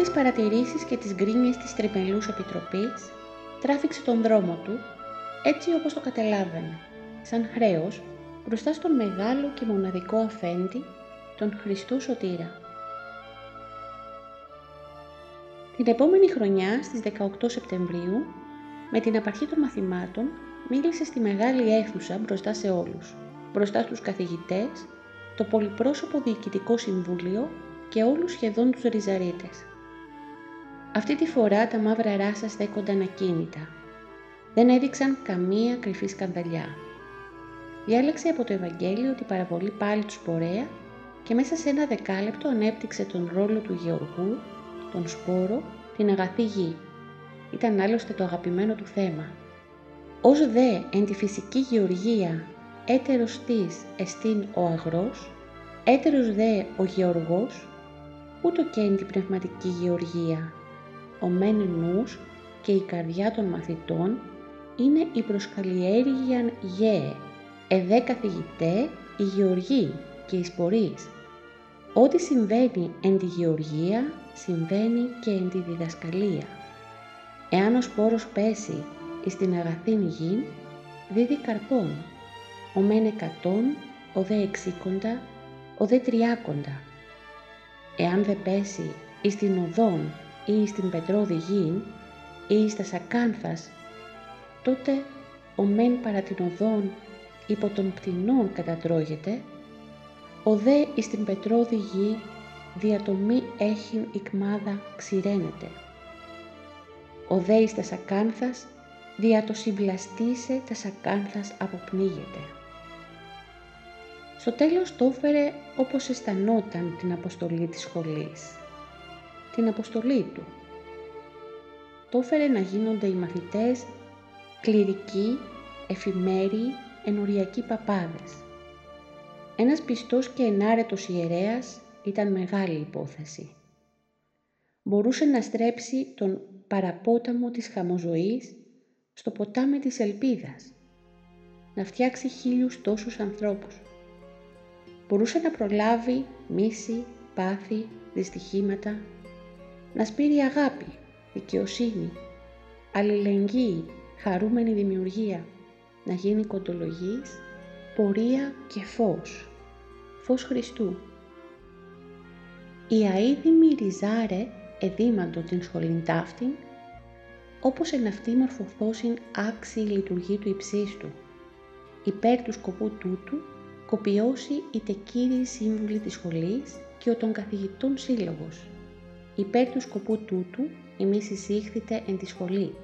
Τις παρατηρήσεις και τις γκρίνιες της τριμελούς επιτροπής, τράφηξε τον δρόμο του, έτσι όπως το καταλάβαινε, σαν χρέος, μπροστά στον μεγάλο και μοναδικό αφέντη, τον Χριστό Σωτήρα. Την επόμενη χρονιά, στις 18 Σεπτεμβρίου, με την απαρχή των μαθημάτων, μίλησε στη μεγάλη αίθουσα μπροστά σε όλους, μπροστά στους καθηγητές, το πολυπρόσωπο διοικητικό συμβούλιο και όλους σχεδόν τους ριζαρίτες. Αυτή τη φορά τα μαύρα ράσα στέκονταν ακίνητα. Δεν έδειξαν καμία κρυφή σκανδαλιά. Διάλεξε από το Ευαγγέλιο την παραβολή πάλι του σπορέα και μέσα σε ένα δεκάλεπτο ανέπτυξε τον ρόλο του Γεωργού, τον σπόρο, την αγαθή γη. Ήταν άλλωστε το αγαπημένο του θέμα. Ως δε εν τη φυσική γεωργία έτερος της εστίν ο αγρός, έτερος δε ο γεωργός, ούτω και εν την πνευματική γεωργία. Ο μεν νους και η καρδιά των μαθητών είναι η προσκαλλιέργεια γέε, εδέ καθηγητέ η γεωργή και η σπορείς. Ό,τι συμβαίνει εν τη γεωργία, συμβαίνει και εν τη διδασκαλία. Εάν ο σπόρος πέσει εις την αγαθήν γη, δίδει καρπόν. Ο μεν εκατόν, ο δε εξήκοντα, ο δε τριάκοντα. Εάν δε πέσει εις την οδόν ή στην πετρώδη γη ή εις τα σακάνθας, τότε ο μεν παρά την οδόν υπό των πτηνών κατατρώγεται, ο δε εις την πετρώδη γη δια το μη έχειν ικμάδα ξηραίνεται. Ο δε εις τα σακάνθας δια το συμπλαστήσε τα σακάνθας αποπνίγεται. Στο τέλος το έφερε όπως αισθανόταν την αποστολή της σχολής. Την αποστολή του. Το έφερε να γίνονται οι μαθητές κληρικοί, εφημέριοι, ενοριακοί παπάδες. Ένας πιστός και ενάρετος ιερέας ήταν μεγάλη υπόθεση. Μπορούσε να στρέψει τον παραπόταμο της χαμοζωής στο ποτάμι της ελπίδας, να φτιάξει χίλιους τόσους ανθρώπους μπορούσε να προλάβει μίση, πάθη, δυστυχήματα, να σπείρει αγάπη, δικαιοσύνη, αλληλεγγύη, χαρούμενη δημιουργία, να γίνει κοντολογής, πορεία και φως, φως Χριστού. Η αίδημη ριζάρε εδήμαντο την σχολήν ταύτην, όπως εν αυτή μορφωθώσιν άξιη λειτουργή του υψίστου, υπέρ του σκοπού τούτου κοπιώσει είτε κύριοι σύμβουλοι της σχολής και ο των καθηγητών σύλλογος. Υπέρ του σκοπού τούτου, εμείς εισήχθητε εν τη σχολή.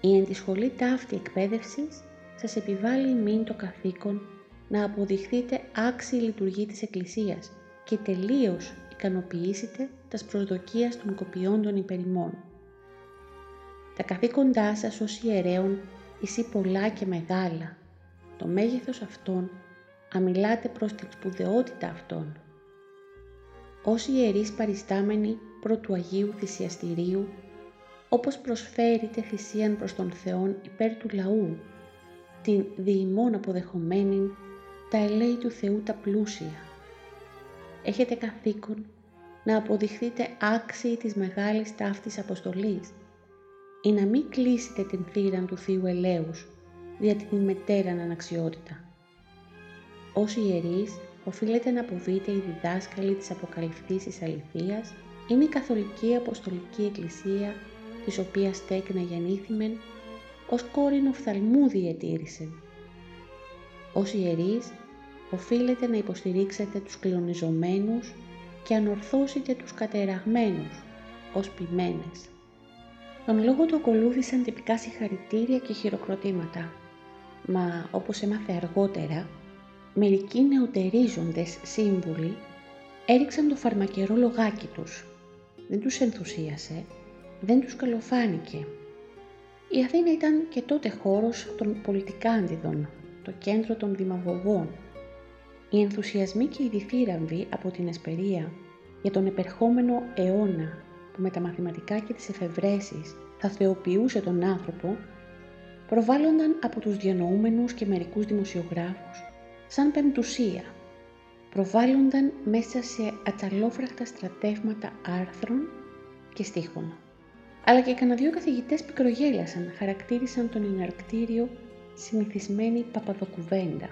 Η εν τη σχολή ταύτη εκπαίδευσης σας επιβάλλει μην το καθήκον να αποδειχθείτε άξιοι λειτουργή της Εκκλησίας και τελείως ικανοποιήσετε τας προσδοκίας των κοπιών των υπερημών. Τα καθήκοντά σας ως ιερέων εισή πολλά και μεγάλα. Το μέγεθος αυτών αμιλάτε προς την σπουδαιότητα αυτών. Ως ιερείς παριστάμενοι πρώτου Αγίου Θυσιαστηρίου, όπως προσφέρετε θυσίαν προς τον Θεόν υπέρ του λαού, την διημών αποδεχομένη, τα ελέη του Θεού τα πλούσια. Έχετε καθήκον να αποδειχθείτε άξιοι της μεγάλης ταύτης αποστολής ή να μην κλείσετε την θύρα του Θείου Ελέους, δια την μετέραν αναξιότητα. Ως ιερείς, οφείλετε να αποβείτε οι διδάσκαλοι της αποκαλυφθήσης αληθείας, είναι η Καθολική Αποστολική Εκκλησία, της οποίας τέκνα γεννήθημεν, ως κόρην οφθαλμού διετήρησε. Ως ιερείς, οφείλετε να υποστηρίξετε τους κλονιζομένους και ανορθώσετε τους κατεραγμένους, ως ποιμένες. Τον λόγο του ακολούθησαν τυπικά συγχαρητήρια και χειροκροτήματα. Μα, όπως έμαθε αργότερα, μερικοί νεοτερίζοντες σύμβουλοι έριξαν το φαρμακερό λογάκι τους. Δεν τους ενθουσίασε, δεν τους καλοφάνηκε. Η Αθήνα ήταν και τότε χώρος των πολιτικάντιδων, το κέντρο των δημαγωγών. Οι ενθουσιασμοί και οι διθύραμβοι από την Εσπερία για τον επερχόμενο αιώνα που με τα μαθηματικά και τις εφευρέσεις θα θεοποιούσε τον άνθρωπο, προβάλλονταν από τους διανοούμενους και μερικούς δημοσιογράφους σαν πεμπτουσία. Προβάλλονταν μέσα σε ατσαλόφραχτα στρατεύματα άρθρων και στίχων. Αλλά και κανένα δυο καθηγητές πικρογέλασαν, χαρακτήρισαν τον εναρκτήριο συνηθισμένη παπαδοκουβέντα.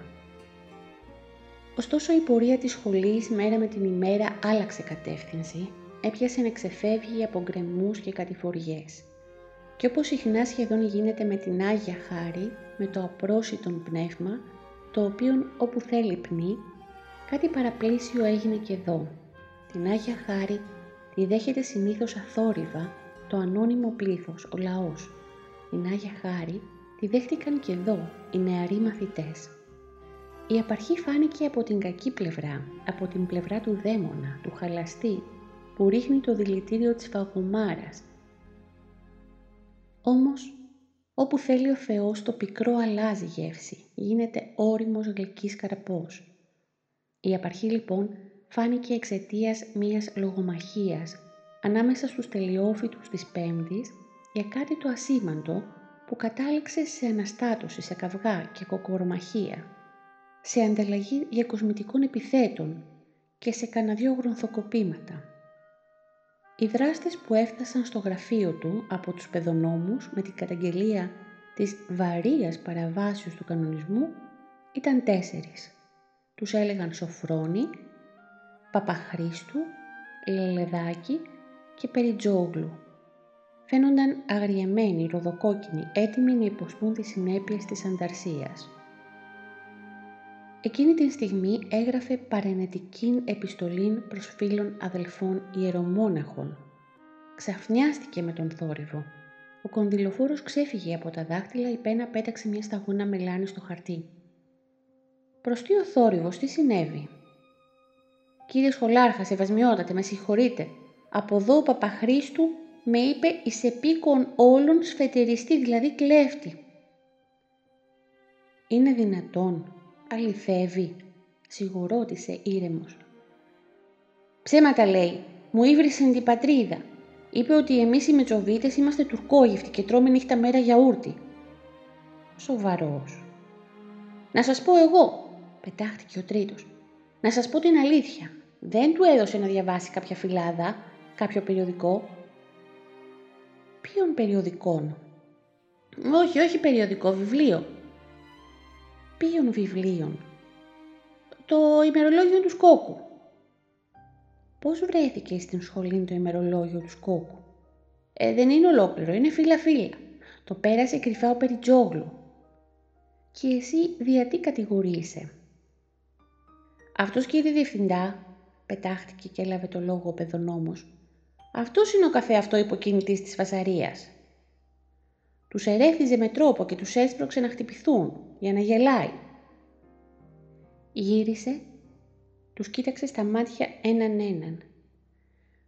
Ωστόσο η πορεία της σχολής μέρα με την ημέρα άλλαξε κατεύθυνση έπιασε να ξεφεύγει από γκρεμούς και κατηφοριές. Και όπως συχνά σχεδόν γίνεται με την Άγια Χάρη, με το απρόσιτον πνεύμα, το οποίο όπου θέλει πνί, κάτι παραπλήσιο έγινε και εδώ. Την Άγια Χάρη τη δέχεται συνήθως αθόρυβα το ανώνυμο πλήθος, ο λαός. Την Άγια Χάρη τη δέχτηκαν και εδώ οι νεαροί μαθητές. Η απαρχή φάνηκε από την κακή πλευρά, από την πλευρά του δαίμονα, του χαλαστή, που ρίχνει το δηλητήριο της φαγωμάρας. Όμως, όπου θέλει ο Θεός το πικρό αλλάζει γεύση, γίνεται όριμος γλυκής καρπός. Η απαρχή λοιπόν φάνηκε εξαιτίας μίας λογομαχίας ανάμεσα στους τελειόφυτους της Πέμπτης για κάτι το ασήμαντο που κατάληξε σε αναστάτωση, σε καυγά και κοκορομαχία, σε ανταλλαγή διακοσμητικών επιθέτων και σε κανένα γρονθοκοπήματα. Οι δράστες που έφτασαν στο γραφείο του από τους παιδονόμους με την καταγγελία της βαρίας παραβάσεως του κανονισμού ήταν τέσσερις. Τους έλεγαν Σοφρόνη, Παπαχρίστου, Λελεδάκη και Περιτζόγλου. Φαίνονταν αγριεμένοι, ροδοκόκκινοι, έτοιμοι να υποστούν τις συνέπειες της ανταρσίας. Εκείνη την στιγμή έγραφε παρενετικήν επιστολήν προς φίλων αδελφών ιερομόναχων. Ξαφνιάστηκε με τον θόρυβο. Ο κονδυλοφόρος ξέφυγε από τα δάχτυλα, η πένα πέταξε μια σταγόνα μελάνη στο χαρτί. Προς τι ο θόρυβος, τι συνέβη; «Κύριε Σχολάρχα, σεβασμιότατε, με συγχωρείτε. Από εδώ ο Παπαχρίστου με είπε εις επίκον όλων σφετεριστή, δηλαδή κλέφτη». «Είναι δυνατόν», Αληθεύει, σιγουρώτησε ήρεμος. Ψέματα λέει, μου ήβρισαν την πατρίδα. Είπε ότι εμείς οι Μετσοβίτες είμαστε τουρκόγευτοι και τρώμε νύχτα μέρα γιαούρτι. Σοβαρός. Να σας πω εγώ, πετάχτηκε ο τρίτος. Να σας πω την αλήθεια. Δεν του έδωσε να διαβάσει κάποια φυλάδα, κάποιο περιοδικό. Ποιον περιοδικών. Όχι, όχι περιοδικό, βιβλίο ποιων βιβλίων. Το ημερολόγιο του Σκόκου. Πώς βρέθηκε στην σχολή το ημερολόγιο του Σκόκου; Ε, δεν είναι ολόκληρο, είναι φύλλα-φύλλα. Το πέρασε κρυφά ο Περιτζόγλου. Και εσύ τι κατηγορείσαι; Αυτός κύριε Διευθυντά, πετάχτηκε και έλαβε το λόγο ο παιδονόμος. Αυτός είναι ο καφέ αυτό υποκινητής της φασαρίας. Τους ερέθιζε με τρόπο και τους έσπρωξε να χτυπηθούν, για να γελάει. Γύρισε, τους κοίταξε στα μάτια έναν έναν.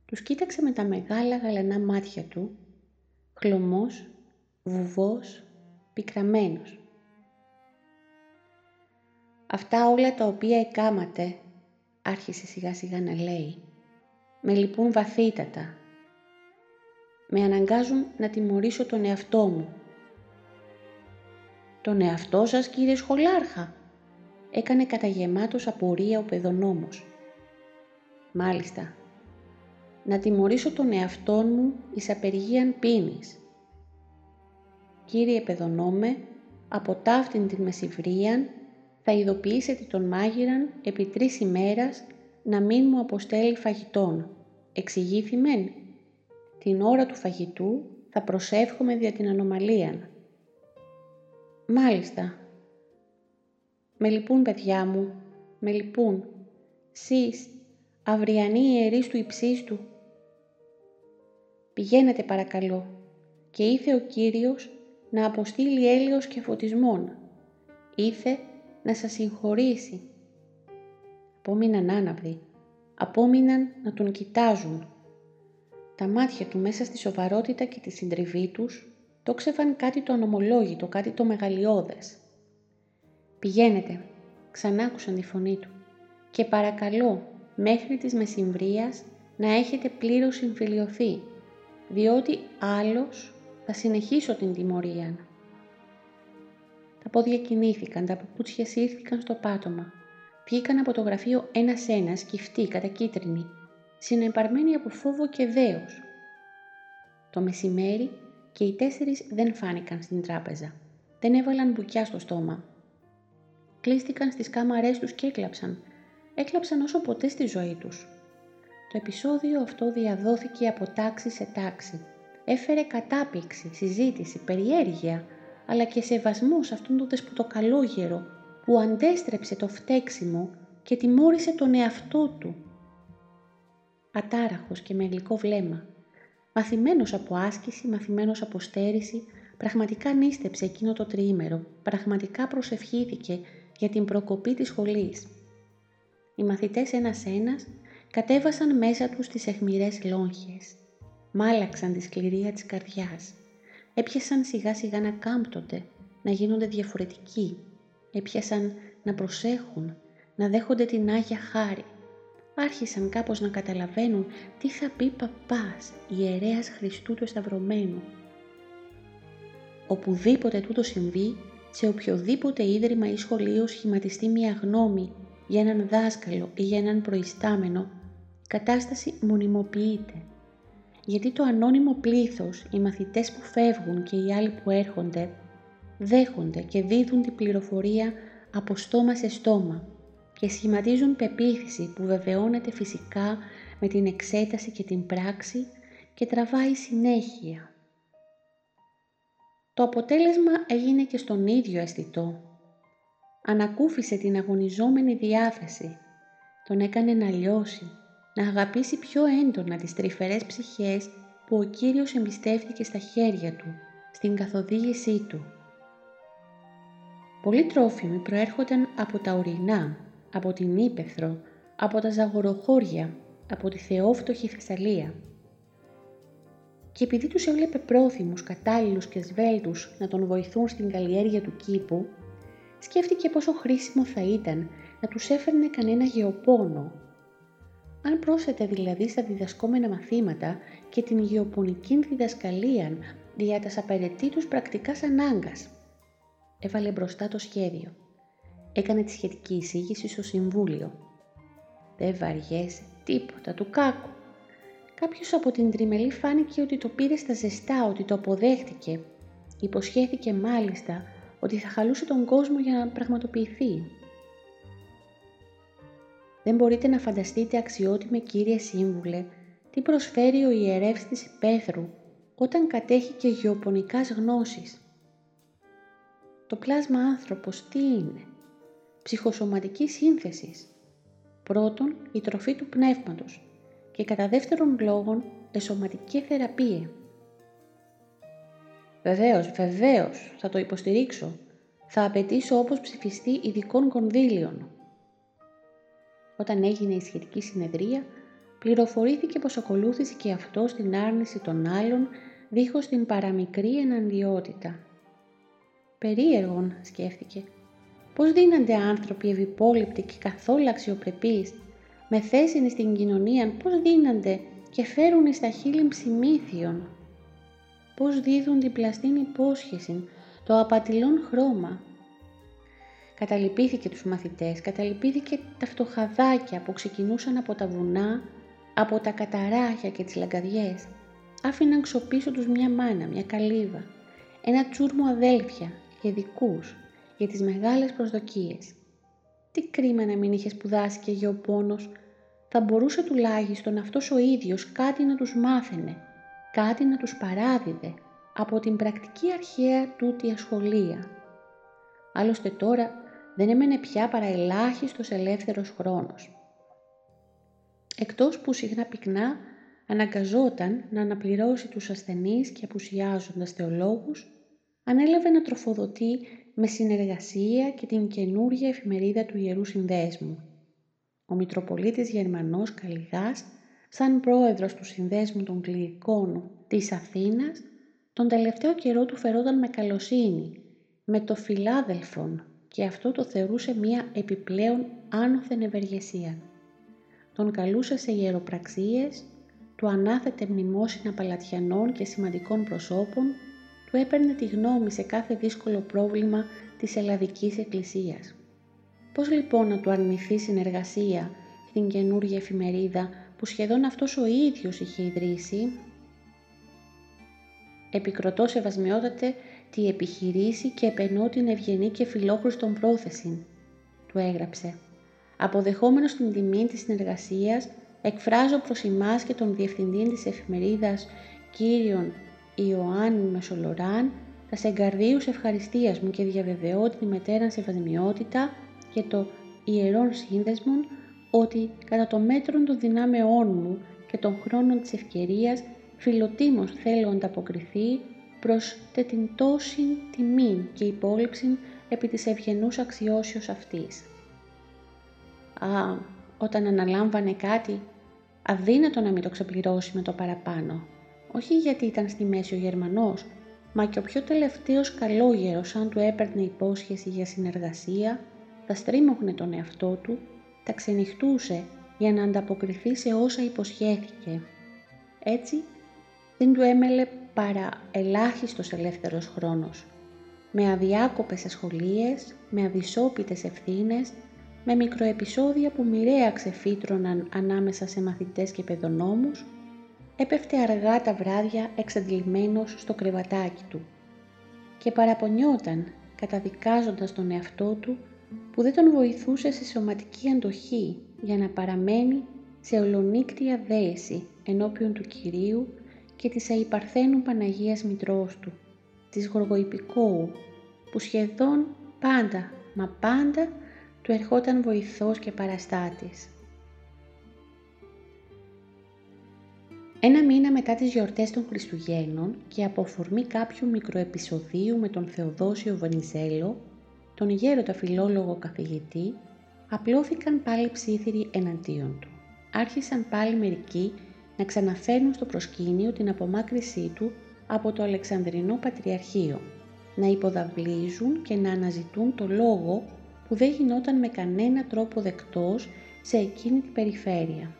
Τους κοίταξε με τα μεγάλα γαλανά μάτια του, χλωμός, βουβός, πικραμένος. Αυτά όλα τα οποία εκάματε, άρχισε σιγά σιγά να λέει, με λυπούν βαθύτατα με αναγκάζουν να τιμωρήσω τον εαυτό μου. «Τον εαυτό σας, κύριε Σχολάρχα», έκανε καταγεμάτος απορία ο παιδονόμος. «Μάλιστα, να τιμωρήσω τον εαυτό μου εις απεργίαν πίνης. Κύριε παιδονόμε, από ταύτην την μεσηβρίαν, θα ειδοποιήσετε τον μάγειραν επί τρεις ημέρας να μην μου αποστέλει φαγητόν. Εξηγήθημεν, την ώρα του φαγητού θα προσεύχομαι δια την ανομαλίαν. Μάλιστα. Με λυπούν παιδιά μου, με λυπούν. Σεις, αυριανοί ιερείς του υψίστου. Πηγαίνετε παρακαλώ και ήθε ο Κύριος να αποστείλει έλεος και φωτισμόν. Ήθε να σας συγχωρήσει. Απόμειναν άναυδοι, απόμειναν να τον κοιτάζουν. Τα μάτια του μέσα στη σοβαρότητα και τη συντριβή τους τόξευαν κάτι το ανομολόγητο, κάτι το μεγαλειώδες. «Πηγαίνετε», ξανάκουσαν τη φωνή του, «και παρακαλώ μέχρι της μεσημβρίας να έχετε πλήρως συμφιλειωθεί, διότι άλλος θα συνεχίσω την τιμωρία». Τα πόδια κινήθηκαν, τα παπούτσια σύρθηκαν στο πάτωμα. Βγήκαν από το γραφείο ένα-ένα, σκυφτοί, κατακίτρινοι, συνεπαρμένοι από φόβο και δέος. Το μεσημέρι και οι τέσσερις δεν φάνηκαν στην τράπεζα. Δεν έβαλαν μπουκιά στο στόμα. Κλείστηκαν στις κάμαρές τους και έκλαψαν. Έκλαψαν όσο ποτέ στη ζωή τους. Το επεισόδιο αυτό διαδόθηκε από τάξη σε τάξη. Έφερε κατάπληξη, συζήτηση, περιέργεια, αλλά και σεβασμός σε αυτόν τον δεσποτοκαλόγερο που αντέστρεψε το φταίξιμο και τιμώρησε τον εαυτό του. Ατάραχος και με γλυκό βλέμμα, Μαθημένος από άσκηση, μαθημένος από στέρηση, πραγματικά νίστεψε εκείνο το τριήμερο, πραγματικά προσευχήθηκε για την προκοπή της σχολής. Οι μαθητές ένας-ένας κατέβασαν μέσα τους τις αιχμηρές λόγχες. Μάλαξαν τη σκληρία της καρδιάς. Έπιασαν σιγά σιγά να κάμπτονται, να γίνονται διαφορετικοί. Έπιασαν να προσέχουν, να δέχονται την Άγια Χάρη άρχισαν κάπως να καταλαβαίνουν τι θα πει παπάς, ιερέας Χριστού του Σταυρωμένου. Οπουδήποτε τούτο συμβεί, σε οποιοδήποτε ίδρυμα ή σχολείο σχηματιστεί μια γνώμη για έναν δάσκαλο ή για έναν προϊστάμενο, η κατάσταση μονιμοποιείται. Γιατί το ανώνυμο πλήθος, οι μαθητές που φεύγουν και οι άλλοι που έρχονται, δέχονται και δίδουν την πληροφορία από στόμα σε στόμα και σχηματίζουν πεποίθηση που βεβαιώνεται φυσικά με την εξέταση και την πράξη και τραβάει συνέχεια. Το αποτέλεσμα έγινε και στον ίδιο αισθητό. Ανακούφισε την αγωνιζόμενη διάθεση, τον έκανε να λιώσει, να αγαπήσει πιο έντονα τις τρυφερές ψυχές που ο Κύριος εμπιστεύτηκε στα χέρια του, στην καθοδήγησή του. Πολλοί τρόφιμοι προέρχονταν από τα ορεινά από την Ήπεθρο, από τα Ζαγοροχώρια, από τη θεόφτωχη Θεσσαλία. Και επειδή τους έβλεπε πρόθυμους, κατάλληλους και σβέλτους να τον βοηθούν στην καλλιέργεια του κήπου, σκέφτηκε πόσο χρήσιμο θα ήταν να τους έφερνε κανένα γεωπόνο. Αν πρόσθετε δηλαδή στα διδασκόμενα μαθήματα και την γεωπονική διδασκαλία δια τας απαραίτητους πρακτικάς ανάγκας. Έβαλε μπροστά το σχέδιο έκανε τη σχετική εισήγηση στο Συμβούλιο. Δεν βαριέσαι τίποτα του κάκου. Κάποιος από την τριμελή φάνηκε ότι το πήρε στα ζεστά, ότι το αποδέχτηκε. Υποσχέθηκε μάλιστα ότι θα χαλούσε τον κόσμο για να πραγματοποιηθεί. Δεν μπορείτε να φανταστείτε αξιότιμε κύριε σύμβουλε τι προσφέρει ο ιερεύς της Πέθρου όταν κατέχει και γεωπονικάς γνώσεις. Το πλάσμα άνθρωπος τι είναι; Ψυχοσωματικής σύνθεσης. Πρώτον, η τροφή του πνεύματος και κατά δεύτερον λόγον, εσωματική θεραπεία. Βεβαίως, βεβαίως, θα το υποστηρίξω. Θα απαιτήσω όπως ψηφιστεί ειδικών κονδύλιων. Όταν έγινε η σχετική συνεδρία, πληροφορήθηκε πως ακολούθησε και αυτό στην άρνηση των άλλων δίχως την παραμικρή εναντιότητα. Περίεργον, σκέφτηκε, Πώς δίνονται άνθρωποι ευυπόλοιπτοι και καθόλου αξιοπρεπείς, με θέση στην κοινωνία, πώς δίνονται και φέρουν στα χείλη ψημίθιων. Πώς δίδουν την πλαστήν υπόσχεση, το απατηλόν χρώμα. Καταλυπήθηκε τους μαθητές, καταλυπήθηκε τα φτωχαδάκια που ξεκινούσαν από τα βουνά, από τα καταράχια και τις λαγκαδιές. Άφηναν ξοπίσω τους μια μάνα, μια καλύβα. ένα τσούρμο αδέλφια και δικούς για τις μεγάλες προσδοκίες. Τι κρίμα να μην είχε σπουδάσει και γεωπόνος, θα μπορούσε τουλάχιστον αυτός ο ίδιος κάτι να τους μάθαινε, κάτι να τους παράδιδε από την πρακτική αρχαία τούτη ασχολία. Άλλωστε τώρα δεν έμενε πια παρά ελάχιστος ελεύθερος χρόνος. Εκτός που συχνά πυκνά αναγκαζόταν να αναπληρώσει τους ασθενείς και απουσιάζοντας θεολόγους, ανέλαβε να τροφοδοτεί με συνεργασία και την καινούργια εφημερίδα του Ιερού Συνδέσμου. Ο Μητροπολίτης Γερμανός Καλιγάς, σαν πρόεδρος του Συνδέσμου των Κληρικών της Αθήνας, τον τελευταίο καιρό του φερόταν με καλοσύνη, με το φιλάδελφον και αυτό το θεωρούσε μία επιπλέον άνωθεν ευεργεσία. Τον καλούσε σε ιεροπραξίες, του ανάθετε μνημόσυνα παλατιανών και σημαντικών προσώπων, του έπαιρνε τη γνώμη σε κάθε δύσκολο πρόβλημα της Ελλαδικής Εκκλησίας. Πώς λοιπόν να του αρνηθεί συνεργασία στην καινούργια εφημερίδα που σχεδόν αυτός ο ίδιος είχε ιδρύσει; Επικροτώ σεβασμιότατε τη επιχειρήσει και επενώ την ευγενή και φιλόχρηστον πρόθεση, του έγραψε. Αποδεχόμενος την τιμή της συνεργασίας, εκφράζω προς εμάς και τον διευθυντή της εφημερίδας κύριον Ιωάννη Μεσολοράν τα σεγκαρδίους ευχαριστίας μου και διαβεβαιώ την μετέραν σεβασμιότητα και το ιερών σύνδεσμων ότι κατά το μέτρο των δυνάμεών μου και των χρόνων της ευκαιρίας φιλοτίμως θέλω ανταποκριθεί προς τε την τόση τιμή και υπόλοιψη επί της ευγενούς αξιώσεως αυτής. Α, όταν αναλάμβανε κάτι, αδύνατο να μην το ξεπληρώσει με το παραπάνω. Όχι γιατί ήταν στη μέση ο Γερμανός, μα και ο πιο τελευταίος καλόγερος αν του έπαιρνε υπόσχεση για συνεργασία, θα στρίμωχνε τον εαυτό του, τα ξενυχτούσε για να ανταποκριθεί σε όσα υποσχέθηκε. Έτσι, δεν του έμελε παρά ελάχιστος ελεύθερος χρόνος, με αδιάκοπες ασχολίες, με αδυσόπιτες ευθύνες, με μικροεπισόδια που μοιραία ξεφύτρωναν ανάμεσα σε μαθητές και παιδονόμους, έπεφτε αργά τα βράδια εξαντλημένος στο κρεβατάκι του και παραπονιόταν καταδικάζοντας τον εαυτό του που δεν τον βοηθούσε σε σωματική αντοχή για να παραμένει σε ολονύκτια δέση ενώπιον του Κυρίου και της αϊπαρθένου Παναγίας Μητρός του, της Γοργοϊπικόου, που σχεδόν πάντα, μα πάντα, του ερχόταν βοηθός και παραστάτης. Ένα μήνα μετά τις γιορτές των Χριστουγέννων και από φορμή κάποιου μικροεπισοδίου με τον Θεοδόσιο Βανιζέλο, τον γέροντα φιλόλογο καθηγητή, απλώθηκαν πάλι ψήθυροι εναντίον του. Άρχισαν πάλι μερικοί να ξαναφέρνουν στο προσκήνιο την απομάκρυσή του από το Αλεξανδρινό Πατριαρχείο, να υποδαβλίζουν και να αναζητούν το λόγο που δεν γινόταν με κανένα τρόπο δεκτός σε εκείνη την περιφέρεια.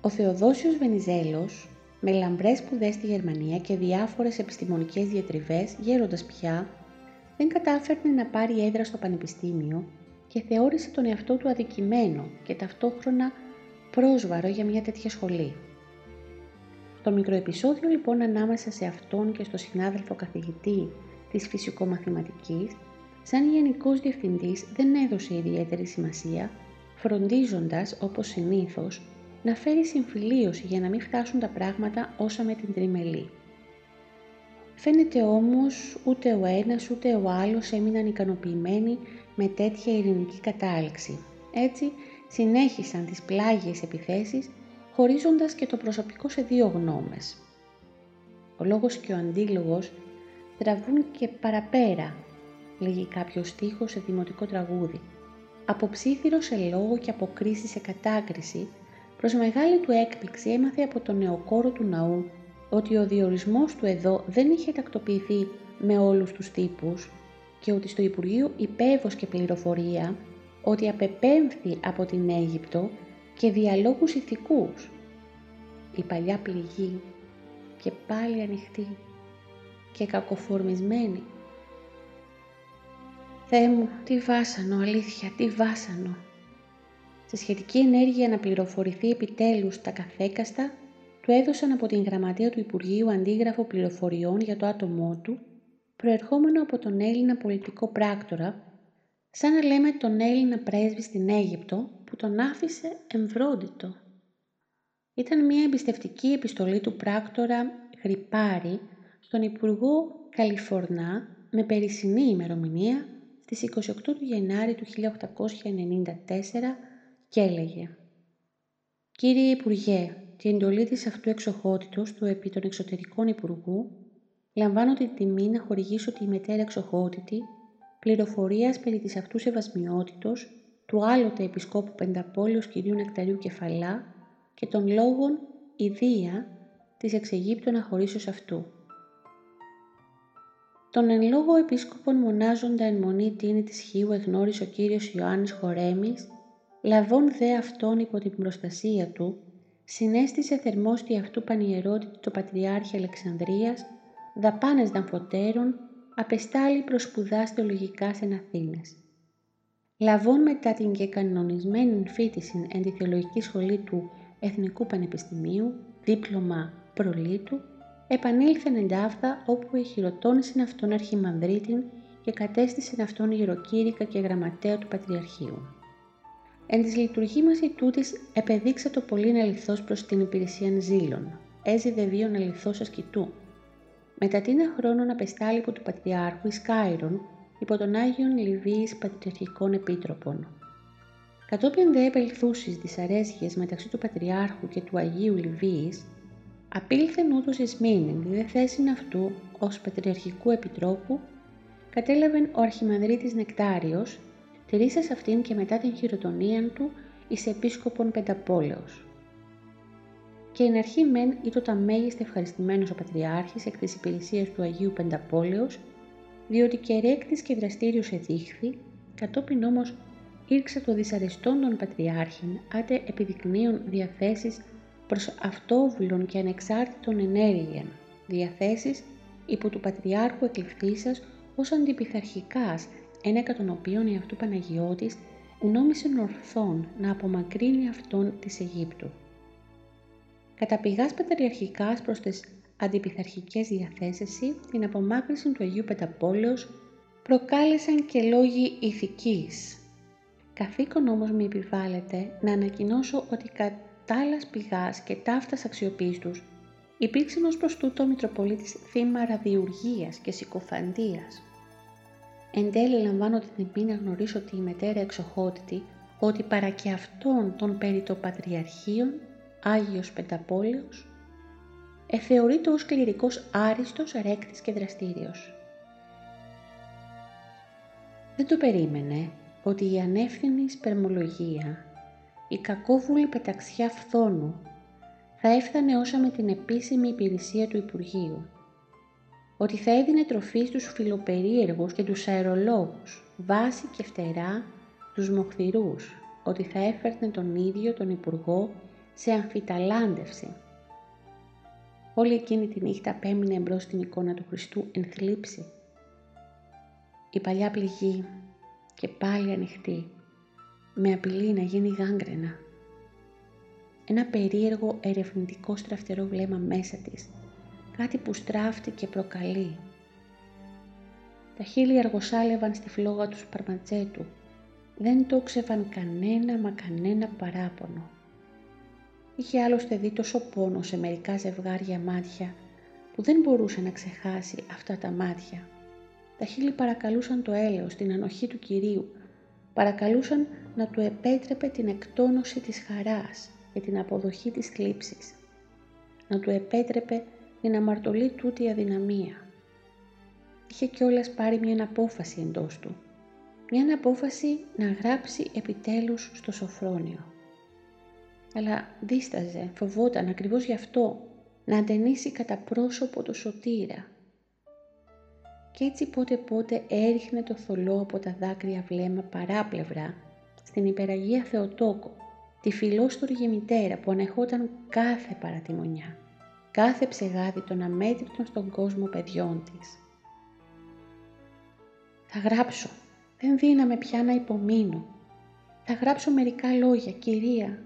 Ο Θεοδόσιος Βενιζέλος, με λαμπρές σπουδές στη Γερμανία και διάφορες επιστημονικές διατριβές, γέροντας πια, δεν κατάφερνε να πάρει έδρα στο πανεπιστήμιο και θεώρησε τον εαυτό του αδικημένο και ταυτόχρονα πρόσβαρο για μια τέτοια σχολή. Το μικροεπισόδιο λοιπόν ανάμεσα σε αυτόν και στο συνάδελφο καθηγητή της φυσικομαθηματικής, σαν γενικός διευθυντής δεν έδωσε ιδιαίτερη σημασία, φροντίζοντας, όπως συνήθως, να φέρει συμφιλίωση για να μην φτάσουν τα πράγματα όσα με την τριμελή. Φαίνεται όμως ούτε ο ένας ούτε ο άλλος έμειναν ικανοποιημένοι με τέτοια ειρηνική κατάληξη. Έτσι συνέχισαν τις πλάγιες επιθέσεις χωρίζοντας και το προσωπικό σε δύο γνώμες. Ο λόγος και ο αντίλογος τραβούν και παραπέρα, λέγει κάποιος στίχος σε δημοτικό τραγούδι. Από ψήθυρο σε λόγο και από κρίση σε κατάκριση, προς μεγάλη του έκπληξη έμαθε από τον νεοκόρο του ναού ότι ο διορισμός του εδώ δεν είχε τακτοποιηθεί με όλους τους τύπους και ότι στο Υπουργείο υπέβοσκε πληροφορία ότι απεπέμφθη από την Αίγυπτο και διαλόγους ηθικούς. Η παλιά πληγή και πάλι ανοιχτή και κακοφορμισμένη. Θεέ μου, τι βάσανο, αλήθεια, τι βάσανο. Σε σχετική ενέργεια να πληροφορηθεί επιτέλους τα καθέκαστα, του του έδωσαν από την γραμματεία του Υπουργείου αντίγραφο πληροφοριών για το άτομό του, προερχόμενο από τον Έλληνα πολιτικό πράκτορα, σαν να λέμε τον Έλληνα πρέσβη στην Αίγυπτο που τον άφησε εμβρόντιτο. Ήταν μια εμπιστευτική επιστολή του πράκτορα Γρυπάρη στον Υπουργό Καλιφορνά με περισσυνή ημερομηνία στις 28 του Γενάρη του 1894 και έλεγε «Κύριε Υπουργέ, την εντολή της αυτού εξοχότητος του επί των εξωτερικών Υπουργού, λαμβάνω την τιμή να χορηγήσω τη μετέρα εξοχότητη πληροφορίας περί της αυτού σεβασμιότητος του άλλοτε Επισκόπου Πενταπόλεως κυρίου Νεκταρίου Κεφαλά και των λόγων ιδία της εξεγύπτου αναχωρήσεως αυτού. Τον εν λόγω επίσκοπον μονάζοντα εν μονή τίνη της Χίου εγνώρισε ο Κύριος Ιωάννης Χορέμης, λαβών δε αυτόν υπό την προστασία του, συνέστησε θερμόστη αυτού πανιερότητη το Πατριάρχη Αλεξανδρίας, δαπάνες δαμφωτέρων, απεστάλλει προς σπουδάς θεολογικά εν Αθήνες. Λαβών μετά την και κανονισμένη φίτηση εν τη θεολογική σχολή του Εθνικού Πανεπιστημίου, δίπλωμα προλήτου, επανήλθεν εντάφθα όπου εχειροτώνησε αυτόν αρχιμανδρίτην και κατέστησε αυτόν ιεροκήρυκα και γραμματέα του Πατριαρχείου. Εν της λειτουργήμαση τούτης επεδείξα το πολύ αληθώς προς την υπηρεσία ζήλων. Έζηδε βίον αληθώς ασκητού. Μετά τίνα χρόνων απεστάλυπο του Πατριάρχου εις Κάιρον, υπό τον Άγιον Λιβύης Πατριαρχικών Επίτροπων. Κατόπιν δε επελθούσεις δυσαρέσκειες μεταξύ του Πατριάρχου και του Αγίου Λιβύης, απήλθεν ούτως εις μήνυν δε θέσιν αυτού ως Πατριαρχικού Επιτρόπου, κατέλαβεν ο Αρχιμανδρίτης Νεκτάριος, τηρήσας αυτήν και μετά την χειροτονία του εις Επίσκοπον Πενταπόλεως. Και εν αρχή μεν ήταν τα μέγιστα ευχαριστημένος ο Πατριάρχης εκ της υπηρεσίας του Αγίου Πενταπόλεως, διότι και ρέκτης και δραστήριος εδείχθη, κατόπιν όμως ήρξε το δυσαρεστόν των Πατριάρχην, άτε επιδεικνύουν διαθέσεις προς αυτόβουλων και ανεξάρτητων ενέργειαν, διαθέσεις υπό του Πατριάρχου εκλειφθήσας ως αντιπιθαρχικάς, ένεκα των οποίων η αυτού Παναγιώτης νόμισε ορθόν να απομακρύνει αυτόν της Αιγύπτου. Καταπηγάς πατριαρχικάς προς τις αντιπιθαρχικές διαθέσεις την απομάκρυνση του Αγίου Πενταπόλεως προκάλεσαν και λόγοι ηθικής. Καθήκον όμως με επιβάλλεται να ανακοινώσω ότι κατάλλας πηγάς και ταύτας αξιοπίστους υπήρξε ως προς τούτο ο Μητροπολίτης θύμα ραδιουργίας και συκοφαντίας. Εν τέλει λαμβάνω την τιμή να γνωρίσω τη μετέρα εξοχότητη ότι παρά και αυτόν τον περί το Πατριαρχείων, Άγιος Πενταπόλεως, εθεωρείται ως κληρικός άριστος, ρέκτης και δραστήριος. Δεν το περίμενε ότι η ανεύθυνη σπερμολογία, η κακόβουλη πεταξιά φθόνου, θα έφτανε όσα με την επίσημη υπηρεσία του Υπουργείου, ότι θα έδινε τροφή στους φιλοπερίεργους και τους αερολόγους, βάση και φτερά τους μοχθηρούς, ότι θα έφερνε τον ίδιο τον Υπουργό σε αμφιταλάντευση. Όλη εκείνη τη νύχτα απέμεινε εμπρός στην εικόνα του Χριστού εν θλίψη. Η παλιά πληγή και πάλι ανοιχτή, με απειλή να γίνει γάγκρενα. Ένα περίεργο ερευνητικό στραφτερό βλέμμα μέσα της, κάτι που στράφτει και προκαλεί. Τα χείλη αργοσάλευαν στη φλόγα του σπαρματζέτου, δεν το ξεφαν κανένα μα κανένα παράπονο. Είχε άλλωστε δει τόσο πόνο σε μερικά ζευγάρια μάτια που δεν μπορούσε να ξεχάσει αυτά τα μάτια. Τα χείλη παρακαλούσαν το έλεος, την ανοχή του Κυρίου, παρακαλούσαν να του επέτρεπε την εκτόνωση της χαράς και την αποδοχή της θλίψης, να του επέτρεπε την αμαρτωλή τούτη αδυναμία. Είχε κιόλας πάρει μια απόφαση εντός του, μια απόφαση να γράψει επιτέλους στο σοφρόνιο. Αλλά δίσταζε, φοβόταν ακριβώς γι' αυτό, να αντενήσει κατά πρόσωπο το σωτήρα, κι έτσι πότε πότε έριχνε το θολό από τα δάκρυα βλέμμα παράπλευρα στην υπεραγία Θεοτόκο, τη φιλόστοργη μητέρα που ανεχόταν κάθε παρατημονιά, κάθε ψεγάδι των αμέτρητων στον κόσμο παιδιών της. «Θα γράψω, δεν δύναμε πια να υπομείνω. Θα γράψω μερικά λόγια, κυρία.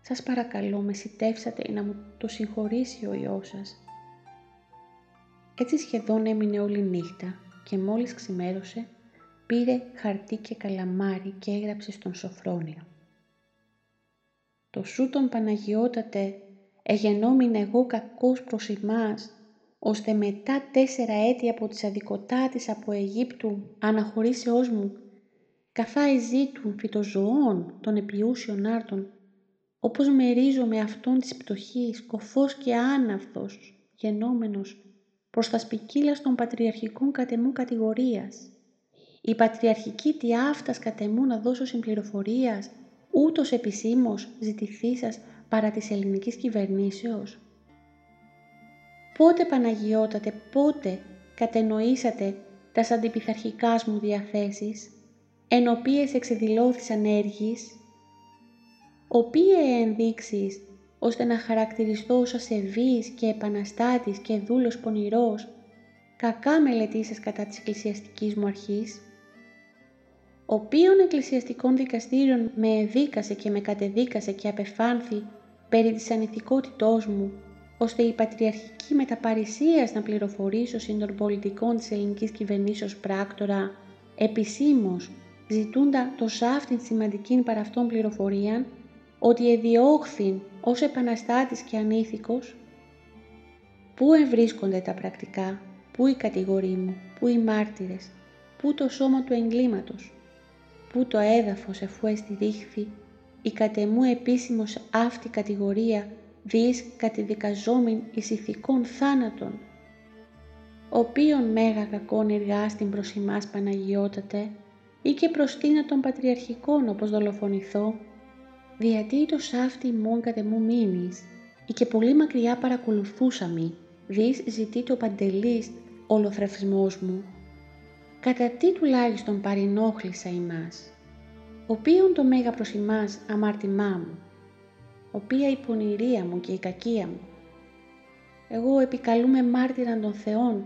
Σας παρακαλώ με σιτεύσατε να μου το συγχωρήσει ο Υιός σας. Έτσι σχεδόν έμεινε όλη νύχτα και μόλις ξημέρωσε πήρε χαρτί και καλαμάρι και έγραψε στον Σοφρόνιο. «Το σου τον Παναγιώτατε εγενόμην εγώ κακός προς εμάς, ώστε μετά τέσσερα έτη από τις αδικοτάτες από Αιγύπτου αναχωρήσεώς μου, καθά εζήτουν φυτοζωών των επιούσιων άρτων, όπως μερίζω αυτόν της πτωχής, κοφός και άναυτος, γενόμενος, προς τα σπικίλα των πατριαρχικών κατεμού κατηγορίας. Η πατριαρχική τι αυτάς κατεμού να δώσω συμπληροφορίας, ούτως επισήμως ζητηθήσας παρά της ελληνικής κυβερνήσεως. Πότε Παναγιώτατε, πότε κατενοήσατε τα αντιπιθαρχικά μου διαθέσεις, εν οποίες εξεδηλώθησαν έργης, οποίε ενδείξεις ώστε να χαρακτηριστώ ως ασεβής και επαναστάτης και δούλος πονηρός, κακά μελετήσας κατά της εκκλησιαστικής μου αρχής, οποίων εκκλησιαστικών δικαστήριων με εδίκασε και με κατεδίκασε και απεφάνθη περί της ανηθικότητός μου, ώστε η πατριαρχική μεταπαρισίας να πληροφορήσω συν των πολιτικών της ελληνικής κυβερνήσεως πράκτορα, επισήμως ζητούντα το σάφτην σημαντική παρά αυτών πληροφορίαν, ότι εδιώχθην ως επαναστάτης και ανήθικος, πού ευρίσκονται τα πρακτικά, πού η κατηγορή μου, πού οι μάρτυρες, πού το σώμα του εγκλήματος, πού το έδαφος εφού εστηρίχθη η κατεμού επίσημος αυτή κατηγορία διείς κατηδικαζόμην εις ηθικών θάνατον, οποίον μέγα κακόν εργάστην προς ημάς Παναγιώτατε, ή και προς των πατριαρχικών όπως δολοφονηθώ, διατί το σάφτη μόν κατεμού μήνης, ή και πολύ μακριά παρακολουθούσαμι, δις ζητεί το παντελής ολοθρευσμός μου, κατά τι τουλάχιστον παρενόχλησα ημάς οποίον το μέγα προς ημάς αμάρτημά μου, οποία η πονηρία μου και η κακία μου. Εγώ επικαλούμε μάρτυραν των Θεών,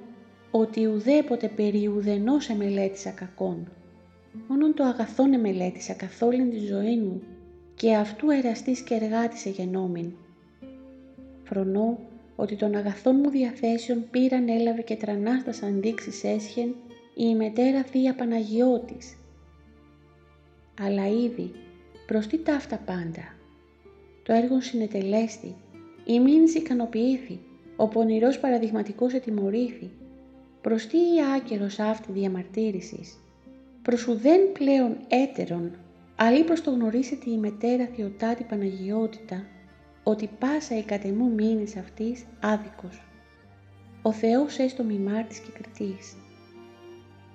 ότι ουδέποτε περί ουδενός εμελέτησα κακόν. Μόνον το αγαθόν εμελέτησα καθ' όλη τη ζωή μου και αυτού εραστής και εργάτης εγενόμην. Φρονώ ότι τον αγαθόν μου διαθέσεων πήραν έλαβε και τρανάστας αντίξεις έσχεν η μετέρα Θεία Παναγιώτης, αλλά ήδη προς τι ταύτα πάντα. Το έργο συνετελέστη, η μήνυση ικανοποιήθη, ο πονηρός παραδειγματικός ετιμωρήθη. Προς τι η άκερος αυτή διαμαρτύρησης, προς ουδέν πλέον έτερον, αλλή προς το γνωρίσετε η μετέρα Θεοτάτη Παναγιότητα, ότι πάσα η κατεμού μήνυς αυτής άδικος. Ο Θεός έστω μημάρτης και κριτής.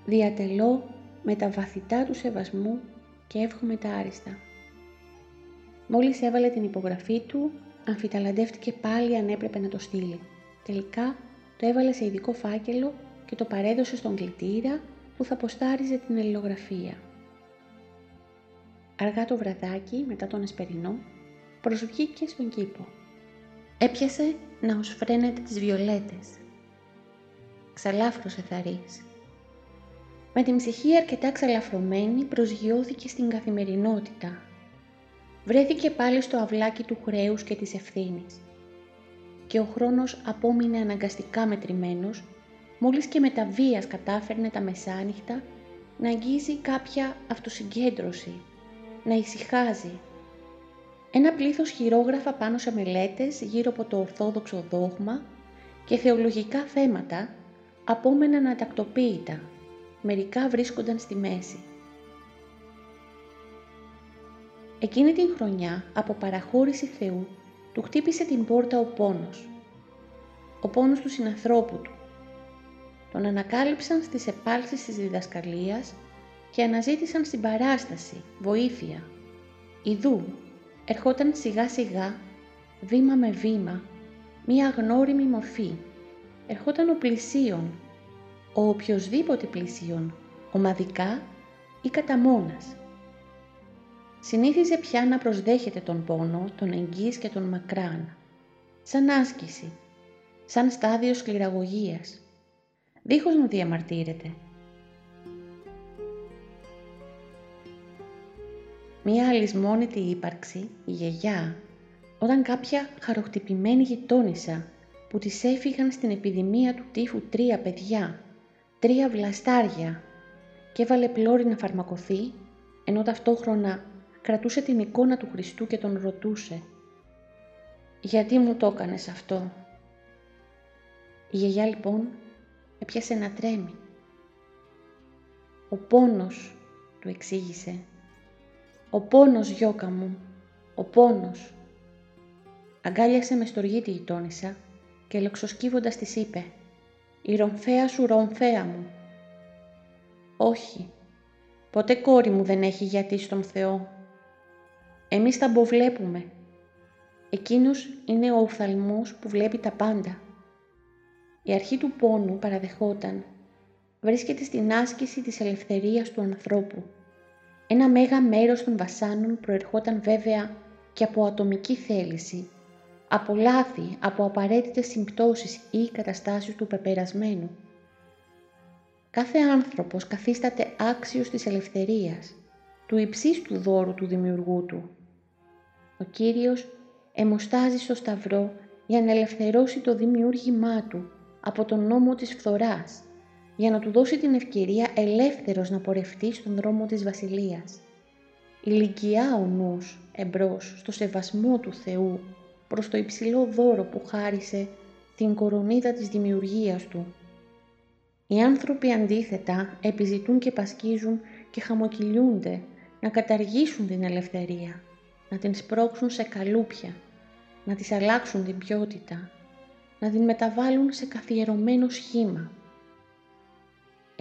Διατελώ με τα βαθυτά του σεβασμού και εύχομαι τα άριστα. Μόλις έβαλε την υπογραφή του, αμφιταλαντεύτηκε πάλι αν έπρεπε να το στείλει. Τελικά το έβαλε σε ειδικό φάκελο και το παρέδωσε στον κλητήρα που θα ποστάριζε την ελληνογραφία. Αργά το βραδάκι, μετά τον Εσπερινό, προσβγήκε στον κήπο. Έπιασε να ως φρένεται τις βιολέτες. Ξαλάφρωσε θαρής με την ψυχή αρκετά ξαλαφρωμένη προσγειώθηκε στην καθημερινότητα. Βρέθηκε πάλι στο αυλάκι του χρέους και της ευθύνης. Και ο χρόνος απόμεινε αναγκαστικά μετρημένος, μόλις και με τα βίας κατάφερνε τα μεσάνυχτα να αγγίζει κάποια αυτοσυγκέντρωση, να ησυχάζει. Ένα πλήθος χειρόγραφα πάνω σε μελέτες γύρω από το ορθόδοξο δόγμα και θεολογικά θέματα απόμεναν ατακτοποίητα μερικά βρίσκονταν στη μέση. Εκείνη την χρονιά, από παραχώρηση Θεού, του χτύπησε την πόρτα ο πόνος. Ο πόνος του συνανθρώπου του. Τον ανακάλυψαν στις επάλξεις της διδασκαλίας και αναζήτησαν στην παράσταση, βοήθεια. Ιδού, ερχόταν σιγά σιγά, βήμα με βήμα, μία αγνώριμη μορφή. Ερχόταν ο πλησίον, ο οποιοδήποτε πλησίον, ομαδικά ή κατά μόνας. Συνήθιζε πια να προσδέχεται τον πόνο, τον εγγύς και τον μακράν, σαν άσκηση, σαν στάδιο σκληραγωγίας, δίχως να διαμαρτύρεται. Μία αλυσμόνητη ύπαρξη, η γιαγιά, όταν κάποια χαροχτυπημένη γειτόνισσα που της έφυγαν στην επιδημία του τύφου τρία παιδιά, τρία βλαστάρια και έβαλε πλώρη να φαρμακοθεί, ενώ ταυτόχρονα κρατούσε την εικόνα του Χριστού και τον ρωτούσε «Γιατί μου το έκανες αυτό» Η γιαγιά λοιπόν έπιασε να τρέμει. «Ο πόνος», του εξήγησε. «Ο πόνος, γιώκα μου, ο πόνος». Αγκάλιασε με στοργή τη γειτόνισσα και λοξοσκύβοντας της είπε «Η ρομφαία σου ρομφαία μου». «Όχι, ποτέ κόρη μου δεν έχει γιατί στον Θεό. Εμείς τα μποβλέπουμε. Εκείνος είναι ο οφθαλμός που βλέπει τα πάντα. Η αρχή του πόνου παραδεχόταν βρίσκεται στην άσκηση της ελευθερίας του ανθρώπου. Ένα μέγα μέρος των βασάνων προερχόταν βέβαια και από ατομική θέληση, από λάθη, από απαραίτητες συμπτώσεις ή καταστάσεις του πεπερασμένου. Κάθε άνθρωπος καθίσταται άξιος της ελευθερίας, του υψίστου δώρου του δημιουργού του. Ο Κύριος εμοστάζει στο Σταυρό για να ελευθερώσει το δημιούργημά του από τον νόμο της φθοράς, για να του δώσει την ευκαιρία ελεύθερος να πορευτεί στον δρόμο της Βασιλείας. Ηλικιά ο νους εμπρός στο σεβασμό του Θεού προς το υψηλό δώρο που χάρισε την κορονίδα της δημιουργίας του. Οι άνθρωποι αντίθετα επιζητούν και πασκίζουν και χαμοκυλιούνται να καταργήσουν την ελευθερία, να την σπρώξουν σε καλούπια, να της αλλάξουν την ποιότητα, να την μεταβάλουν σε καθιερωμένο σχήμα.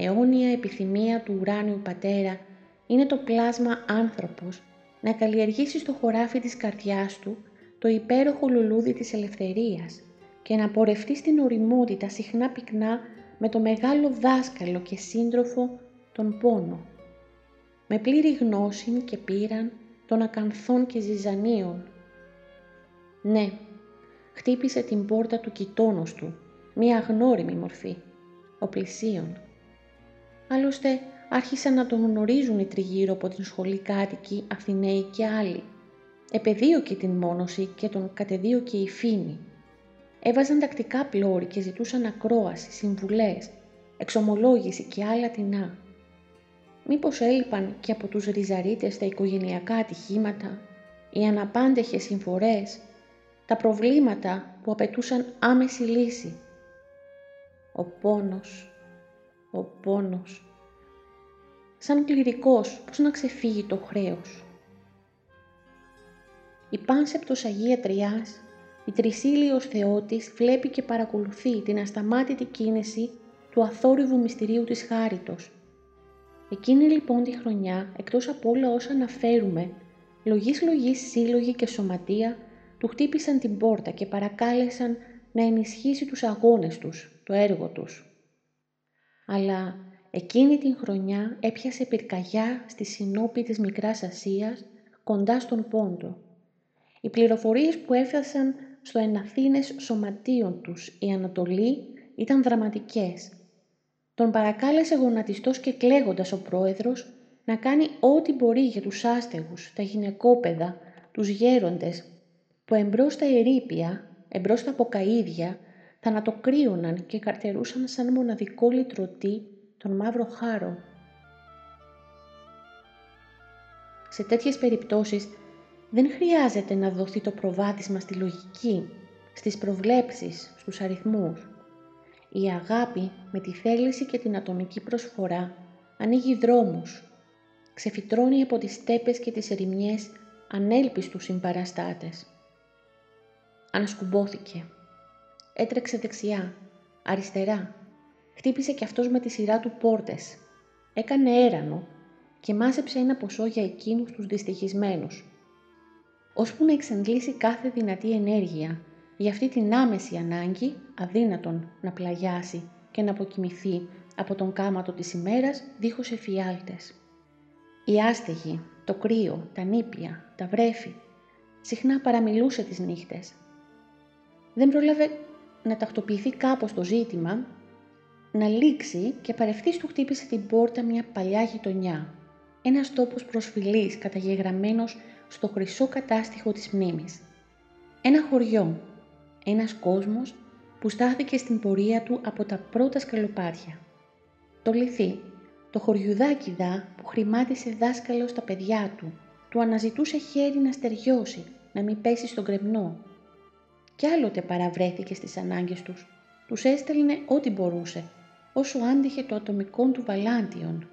Αιώνια επιθυμία του ουράνιου πατέρα είναι το πλάσμα άνθρωπος να καλλιεργήσει στο χωράφι της καρδιάς του το υπέροχο λουλούδι της ελευθερίας και να πορευτεί στην οριμότητα συχνά πυκνά με το μεγάλο δάσκαλο και σύντροφο τον πόνο. Με πλήρη γνώση και πείραν των ακανθών και ζυζανίων. Ναι, χτύπησε την πόρτα του κοιτώνος του, μία αγνώριμη μορφή, ο πλησίον. Άλλωστε άρχισαν να τον γνωρίζουν οι τριγύρω από την σχολή κάτοικοι, Αθηναίοι και άλλοι. Επεδίωκε την μόνωση και τον κατεδίωκε η φήμη. Έβαζαν τακτικά πλώρη και ζητούσαν ακρόαση, συμβουλές, εξομολόγηση και άλλα τεινά. Μήπως έλειπαν και από τους ριζαρίτες τα οικογενειακά ατυχήματα, οι αναπάντεχες συμφορές, τα προβλήματα που απαιτούσαν άμεση λύση. Ο πόνος, ο πόνος. Σαν κληρικός, πώς να ξεφύγει το χρέος. Η πάνσεπτος Αγία Τριάς, η τρισήλιος Θεότης βλέπει και παρακολουθεί την ασταμάτητη κίνηση του αθόρυβου μυστηρίου της Χάριτος. Εκείνη λοιπόν τη χρονιά, εκτός από όλα όσα αναφέρουμε, λογής λογής σύλλογοι και σωματεία του χτύπησαν την πόρτα και παρακάλεσαν να ενισχύσει τους αγώνες τους, το έργο τους. Αλλά εκείνη την χρονιά έπιασε πυρκαγιά στη συνόπη της Μικράς Ασίας, κοντά στον Πόντο. Οι πληροφορίες που έφτασαν στο εναθήνες σωματείων τους η Ανατολή ήταν δραματικές. Τον παρακάλεσε γονατιστός και κλαίγοντας ο πρόεδρος να κάνει ό,τι μπορεί για τους άστεγους, τα γυναικόπαιδα, τους γέροντες που εμπρός στα ερήπια, εμπρός στα ποκαΐδια, θανατοκρίωναν και καρτερούσαν σαν μοναδικό λυτρωτή τον μαύρο χάρο. Σε τέτοιες περιπτώσεις δεν χρειάζεται να δοθεί το προβάδισμα στη λογική, στις προβλέψεις, στους αριθμούς. Η αγάπη με τη θέληση και την ατομική προσφορά ανοίγει δρόμους, ξεφυτρώνει από τις στέπες και τις ερημιές ανέλπιστους συμπαραστάτες. Ανασκουμπόθηκε. Έτρεξε δεξιά, αριστερά. Χτύπησε κι αυτός με τη σειρά του πόρτες. Έκανε έρανο και μάζεψε ένα ποσό για εκείνους τους δυστυχισμένους. Ώσπου να εξαντλήσει κάθε δυνατή ενέργεια για αυτή την άμεση ανάγκη αδύνατον να πλαγιάσει και να αποκοιμηθεί από τον κάματο της ημέρας δίχως εφιάλτες. Η άστεγη, το κρύο, τα νήπια, τα βρέφη, συχνά παραμιλούσε τις νύχτες δεν πρόλαβε να τακτοποιηθεί κάπως το ζήτημα, να λήξει και παρευθύς του χτύπησε την πόρτα μια παλιά γειτονιά. Ένας τόπος προσφυλής καταγεγραμμένος στο χρυσό κατάστιχο της μνήμης. Ένα χωριό, ένας κόσμος που στάθηκε στην πορεία του από τα πρώτα σκαλοπάτια. Το λυθί, το χωριουδάκι δά που χρημάτισε δάσκαλος στα παιδιά του, του αναζητούσε χέρι να στεριώσει, να μην πέσει στον κρεμνό. Κι άλλοτε παραβρέθηκε στις ανάγκες τους. Τους έστελνε ό,τι μπορούσε, όσο άντυχε το ατομικό του Βαλάντιον,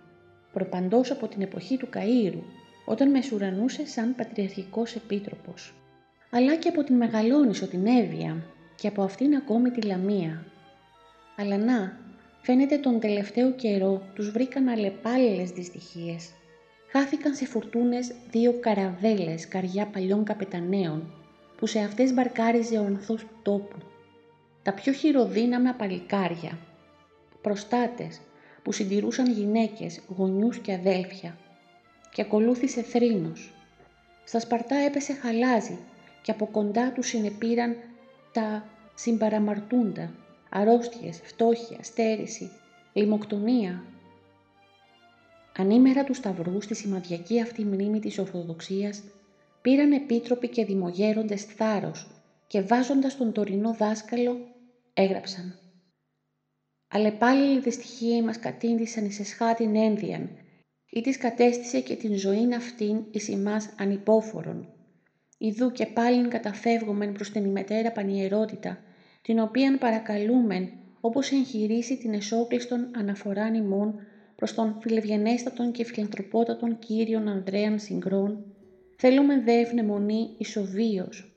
προπαντός από την εποχή του Καΐρου, όταν μεσουρανούσε σαν πατριαρχικός επίτροπος. Αλλά και από την Μεγαλόνισο την Εύβοια και από αυτήν ακόμη τη Λαμία. Αλλά να, φαίνεται τον τελευταίο καιρό τους βρήκαν αλλεπάλληλες δυστυχίες. Χάθηκαν σε φουρτούνες δύο καραβέλες καριά παλιών καπεταναίων, που σε αυτές μπαρκάριζε ο ανθός του τόπου. Τα πιο χειροδύναμα παλικάρια, προστάτες που συντηρούσαν γυναίκες, γονιούς και αδέλφια. Και ακολούθησε θρήνος. Στα Σπαρτά έπεσε χαλάζι και από κοντά τους συνεπήραν τα συμπαραμαρτούντα, αρρώστιες, φτώχεια, στέρηση, λιμοκτονία. Ανήμερα τους Σταυρούς στη σημαδιακή αυτή μνήμη της Ορθοδοξίας πήραν επίτροποι και δημογέροντες θάρρος και βάζοντας τον τωρινό δάσκαλο έγραψαν «Αλλεπάλληλη δυστυχία μας κατήντησαν εις εσχάτην ένδιαν, ή της κατέστησε και την ζωήν αυτήν εις ημάς ανυπόφορον. Ιδού και πάλιν καταφεύγομεν προς την ημετέρα πανιερότητα, την οποίαν παρακαλούμεν όπως εγχειρήσει την εσόκλειστον αναφοράν ημών προς τον φιλευγενέστατον και φιλανθρωπότατον Κύριον Ανδρέαν Συγκρόν, θέλουμε δε ευνεμονή ισοβίως.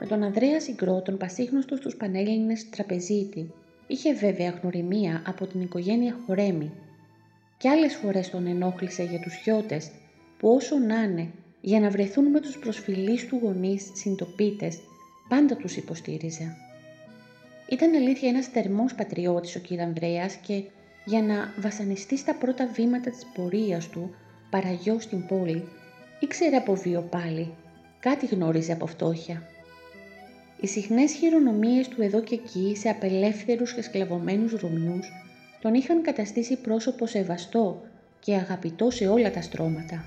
Με τον Ανδρέα Συγκρό, τον πασίγνωστο στους Πανέλληνες τραπεζίτη, είχε βέβαια γνωριμία από την οικογένεια Χορέμη και άλλες φορές τον ενόχλησε για τους χιώτες που όσο να είναι για να βρεθούν με τους προσφυλείς του γονείς συντοπίτες πάντα τους υποστήριζε. Ήταν αλήθεια ένας θερμός πατριώτης ο κ. Ανδρέας και για να βασανιστεί στα πρώτα βήματα της πορείας του παραγιώ στην πόλη ήξερε από βίο πάλι, κάτι γνώριζε από φτώχεια. Οι συχνές χειρονομίες του εδώ και εκεί σε απελεύθερους και σκλαβωμένους Ρωμιούς τον είχαν καταστήσει πρόσωπο σεβαστό και αγαπητό σε όλα τα στρώματα.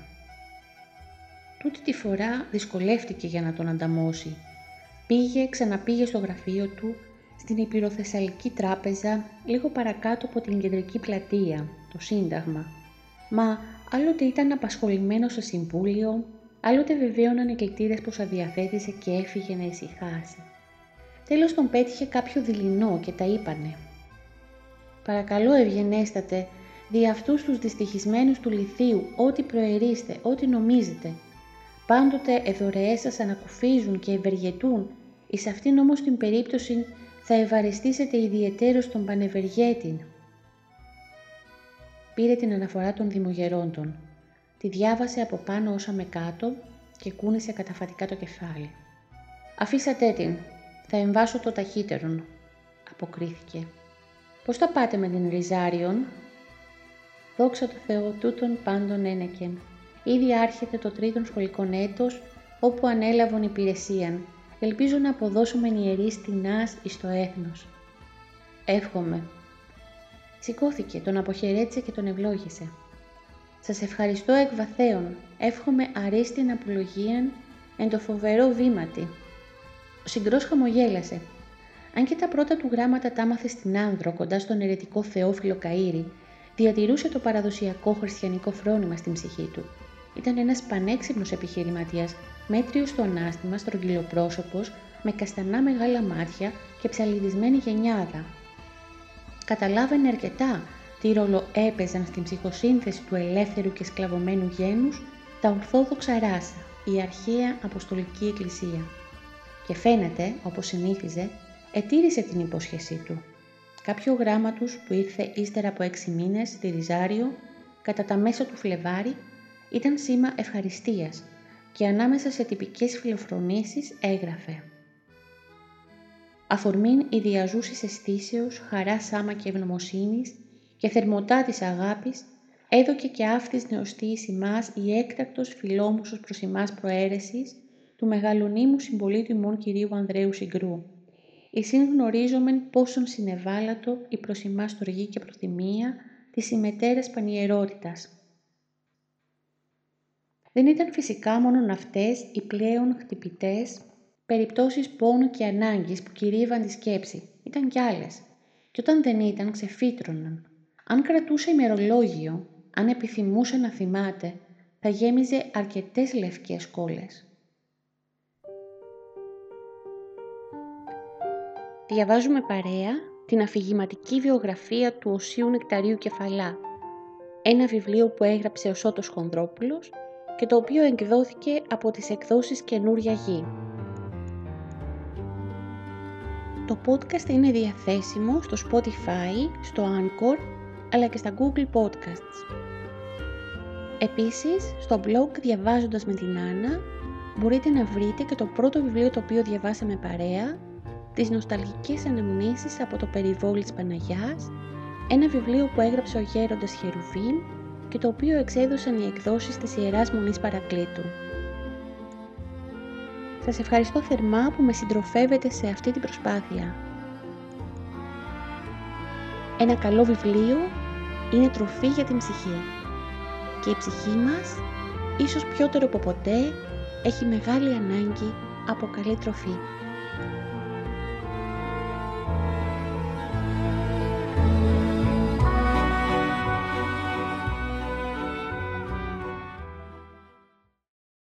Τούτη τη φορά δυσκολεύτηκε για να τον ανταμώσει. Πήγε, ξαναπήγε στο γραφείο του, στην Υπηροθεσσαλική Τράπεζα, λίγο παρακάτω από την κεντρική πλατεία, το Σύνταγμα. Μα άλλοτε ήταν απασχολημένος σε συμβούλιο, άλλοτε βεβαίωναν οι κλητήρες πως αδιαθέτησε και έφυγε να ησυχάσει. Τέλος τον πέτυχε κάποιο δειλινό και τα είπανε. «Παρακαλώ ευγενέστατε, δι' αυτούς τους δυστυχισμένους του λιθίου, ό,τι προερίστε, ό,τι νομίζετε. Πάντοτε εδωρεές σας ανακουφίζουν και ευεργετούν, εις αυτήν όμως την περίπτωση θα ευαριστήσετε ιδιαιτέρως τον Πανευεργέτην». Πήρε την αναφορά των δημογερόντων. Τη διάβασε από πάνω όσα με κάτω και κούνησε καταφατικά το κεφάλι. «Αφήσατε την, θα εμβάσω το ταχύτερον», αποκρίθηκε. «Πώς θα πάτε με την Ριζάριον» «Δόξα τω Θεώ τούτον πάντων ένεκεν. Ήδη άρχεται το τρίτον σχολικό έτος, όπου ανέλαβον υπηρεσίαν. Ελπίζω να αποδώσουμε ιερή άς εις το έθνος. Εύχομαι. Σηκώθηκε, τον αποχαιρέτησε και τον ευλόγησε. Σας ευχαριστώ εκ βαθέων. Εύχομαι αρίστην απολογίαν εν το φοβερό βήματι. Ο Συγκρός χαμογέλασε. Αν και τα πρώτα του γράμματα τα άμαθε στην Άνδρο κοντά στον ερετικό Θεόφιλο Καΐρη, διατηρούσε το παραδοσιακό χριστιανικό φρόνημα στην ψυχή του. Ήταν ένας πανέξυπνος επιχειρηματίας, μέτριος στο ανάστημα, στρογγυλοπρόσωπος, με καστανά μεγάλα μάτια και ψαλιδισμένη γενιάδα. Καταλάβαινε αρκετά τι ρόλο έπαιζαν στην ψυχοσύνθεση του ελεύθερου και σκλαβωμένου γένους τα ορθόδοξα ράσα, η αρχαία Αποστολική Εκκλησία. Και φαίνεται, όπως συνήθιζε, ετήρησε την υπόσχεσή του. Κάποιο γράμμα τους που ήρθε ύστερα από έξι μήνες στη Ριζάριο, κατά τα μέσα του Φλεβάρι, ήταν σήμα ευχαριστίας και ανάμεσα σε τυπικές φιλοφρονήσεις έγραφε «Αφορμήν ιδιαζούσης αισθήσεως, χαράς άμα και ευγνωμοσύνης και θερμοτά της αγάπης, έδωκε και αυτής νεωστής ημάς η έκτακτος φιλόμουσος προς ημάς προαίρεσης του μεγαλονίμου συμπολίτου ημών κυρίου Ανδρέου Συγκρού. Εισήν γνωρίζομεν πόσον συνεβάλατο η προς ημάς στοργή και προθυμία της ημετέρας πανιερότητας. Δεν ήταν φυσικά μόνον αυτές οι πλέον χτυπητές Περιπτώσεις πόνου και ανάγκης που κυρίευαν τη σκέψη. Ήταν κι άλλες. Και όταν δεν ήταν, ξεφύτρωναν. Αν κρατούσε ημερολόγιο, αν επιθυμούσε να θυμάται, θα γέμιζε αρκετές λευκές κόλλες. Διαβάζουμε παρέα την αφηγηματική βιογραφία του Οσίου Νεκταρίου Κεφαλά, ένα βιβλίο που έγραψε ο Σώτος Χονδρόπουλος και το οποίο εκδόθηκε από τις εκδόσεις Καινούρια Γη. Το podcast είναι διαθέσιμο στο Spotify, στο Anchor, αλλά και στα Google Podcasts. Επίσης, στο blog «Διαβάζοντας με την Άννα» μπορείτε να βρείτε και το πρώτο βιβλίο το οποίο διαβάσαμε παρέα, τις νοσταλγικές αναμνήσεις από το περιβόλι της Παναγιάς, ένα βιβλίο που έγραψε ο γέροντας Χερουβίμ και το οποίο εξέδωσαν οι εκδόσεις της Ιεράς Μονής Παρακλήτου. Σας ευχαριστώ θερμά που με συντροφεύετε σε αυτή την προσπάθεια. Ένα καλό βιβλίο είναι τροφή για την ψυχή και η ψυχή μας, ίσως πιότερο από ποτέ, έχει μεγάλη ανάγκη από καλή τροφή.